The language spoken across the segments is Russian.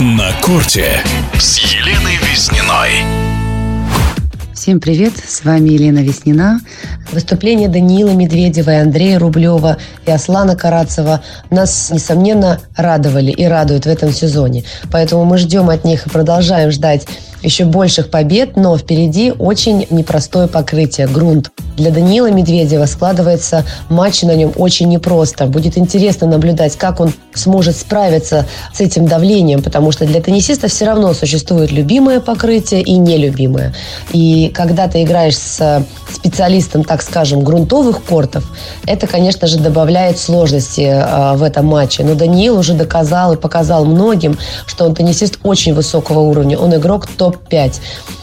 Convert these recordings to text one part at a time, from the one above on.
На корте с Еленой Визниной. Всем привет, с вами Елена Веснина. Выступления Даниила Медведева и Андрея Рублева и Аслана Карацева нас, несомненно, радовали и радуют в этом сезоне. Поэтому мы ждем от них и продолжаем ждать еще больших побед, но впереди очень непростое покрытие, грунт. Для Даниила Медведева складывается матч на нем очень непросто. Будет интересно наблюдать, как он сможет справиться с этим давлением, потому что для теннисиста все равно существует любимое покрытие и нелюбимое. И когда ты играешь с специалистом, так скажем, грунтовых кортов, это, конечно же, добавляет сложности э, в этом матче. Но Даниил уже доказал и показал многим, что он теннисист очень высокого уровня. Он игрок топ-5.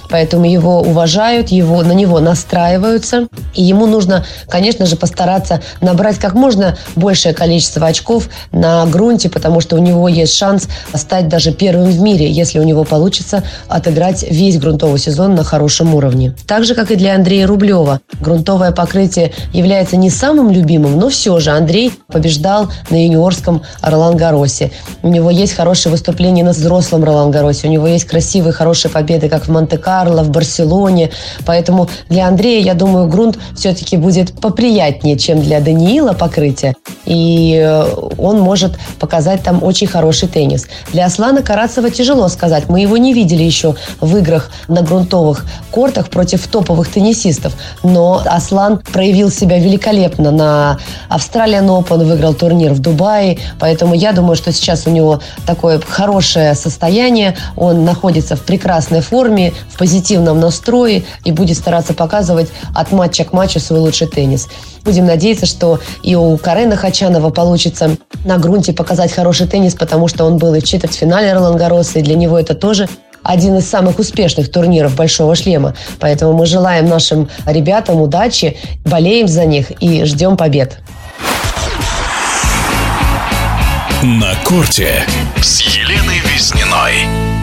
Поэтому его уважают, его, на него настраиваются. И ему нужно, конечно же, постараться набрать как можно большее количество очков на грунте, потому что у него есть шанс стать даже первым в мире, если у него получится отыграть весь грунтовый сезон на хорошем уровне. Так же, как и для Андрея Рублева. Грунтовое покрытие является не самым любимым, но все же Андрей побеждал на юниорском Ролан Гаросе. У него есть хорошие выступления на взрослом Ролан Гаросе. У него есть красивые, хорошие победы, как в Монте-Карло, Карло, в Барселоне. Поэтому для Андрея, я думаю, грунт все-таки будет поприятнее, чем для Даниила покрытие. И э, он может показать там очень хороший теннис. Для Аслана Карацева тяжело сказать. Мы его не видели еще в играх на грунтовых кортах против топовых теннисистов. Но Аслан проявил себя великолепно на Австралиан Open, выиграл турнир в Дубае. Поэтому я думаю, что сейчас у него такое хорошее состояние. Он находится в прекрасной форме, в позитивном настрое и будет стараться показывать от матча к матчу свой лучший теннис. Будем надеяться, что и у Карена Хачанова получится на грунте показать хороший теннис, потому что он был и в четвертьфинале Ролан Гарроса, и для него это тоже один из самых успешных турниров «Большого шлема». Поэтому мы желаем нашим ребятам удачи, болеем за них и ждем побед. На корте с Еленой Визниной.